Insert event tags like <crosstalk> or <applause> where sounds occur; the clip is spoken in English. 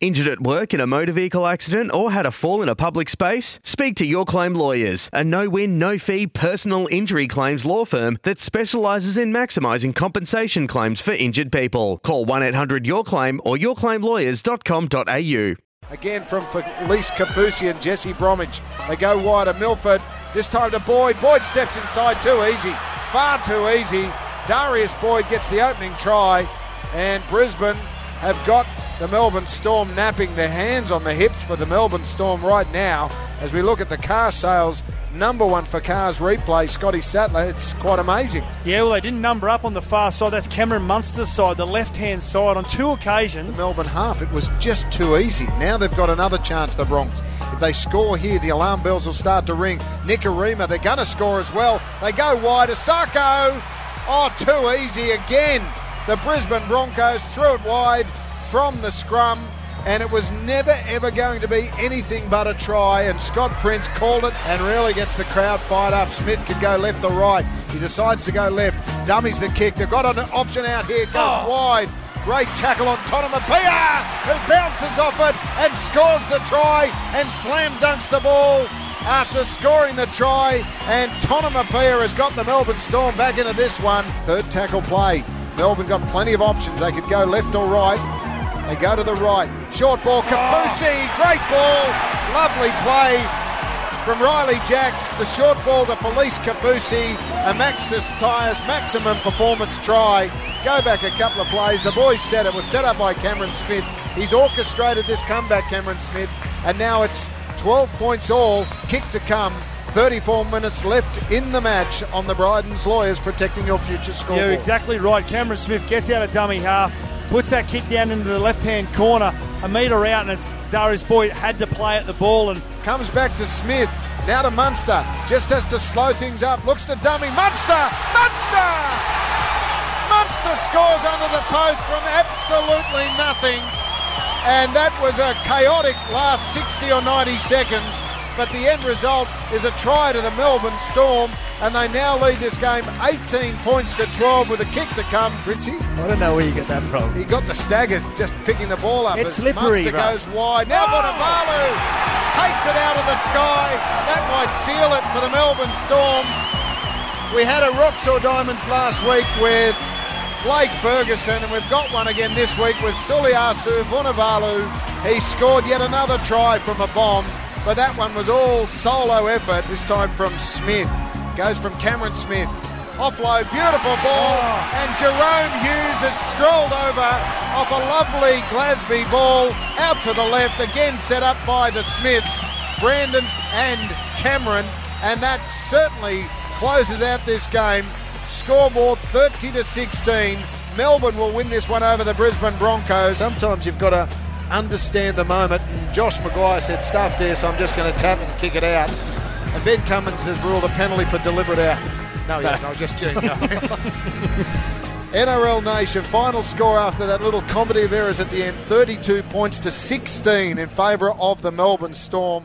Injured at work in a motor vehicle accident or had a fall in a public space? Speak to Your Claim Lawyers, a no win, no fee personal injury claims law firm that specialises in maximising compensation claims for injured people. Call 1 800 Your Claim or yourclaimlawyers.com.au. Again from Felise Kaufusi and Jesse Bromwich. They go wide of Milford. This time to Boyd. Boyd steps inside too easy. Far too easy. Darius Boyd gets the opening try. And Brisbane have got the Melbourne Storm napping their hands on the hips for the Melbourne Storm right now as we look at the car sales. Number one for cars replay, Scotty Sattler. It's quite amazing. Yeah, well, they didn't number up on the far side. That's Cameron Munster's side, the left hand side, on two occasions. The Melbourne half, it was just too easy. Now they've got another chance, the Bronx. If they score here, the alarm bells will start to ring. Nikorima, they're going to score as well. They go wide. Isaako, oh, too easy again. The Brisbane Broncos threw it wide from the scrum, and it was never ever going to be anything but a try. And Scott Prince called it and really gets the crowd fired up. Smith could go left or right. He decides to go left. Dummies the kick. They've got an option out here. Goes oh. wide. Great tackle on Tonumaipea, who bounces off it and scores the try and slam dunks the ball after scoring the try. And Tonumaipea has got the Melbourne Storm back into this one. Third tackle play. Melbourne got plenty of options. They could go left or right. They go to the right. Short ball, Kaufusi, great ball, lovely play from Ryley Jacks. The short ball to Felise Kaufusi, a Maxxis Tyres maximum performance try. Go back a couple of plays. The boys said it was set up by Cameron Smith. He's orchestrated this comeback, Cameron Smith, and now it's 12 points all. Kick to come. 34 minutes left in the match on the Bryden's Lawyers protecting your future score. You're exactly right. Cameron Smith gets out of dummy half puts that kick down into the left hand corner, a metre out, and it's Darius Boyd had to play at the ball and comes back to Smith. Now to Munster. Just has to slow things up. Looks to dummy. Munster! Munster! Munster scores under the post from absolutely nothing. And that was a chaotic last 60 or 90 seconds but the end result is a try to the Melbourne Storm, and they now lead this game 18 points to 12 with a kick to come. Ritzy? I don't know where you get that from. He got the staggers just picking the ball up it's as slippery, Munster goes wide. Now oh! Vunivalu takes it out of the sky. That might seal it for the Melbourne Storm. We had a Roxor Diamonds last week with Blake Ferguson, and we've got one again this week with Suliasi Vunivalu. He scored yet another try from a bomb but that one was all solo effort, this time from Smith. Goes from Cameron Smith. Offload, beautiful ball, oh. and Jahrome Hughes has strolled over off a lovely Glasby ball out to the left, again set up by the Smiths, Brandon and Cameron, and that certainly closes out this game. Scoreboard 30 to 16. Melbourne will win this one over the Brisbane Broncos. Sometimes you've got to understand the moment. And Josh McGuire said, stuff there, so I'm just going to tap and kick it out. And Ben Cummins has ruled a penalty for deliberate out. No, yeah, no, just joking. <laughs> NRL Nation, final score after that little comedy of errors at the end 32 points to 16 in favour of the Melbourne Storm.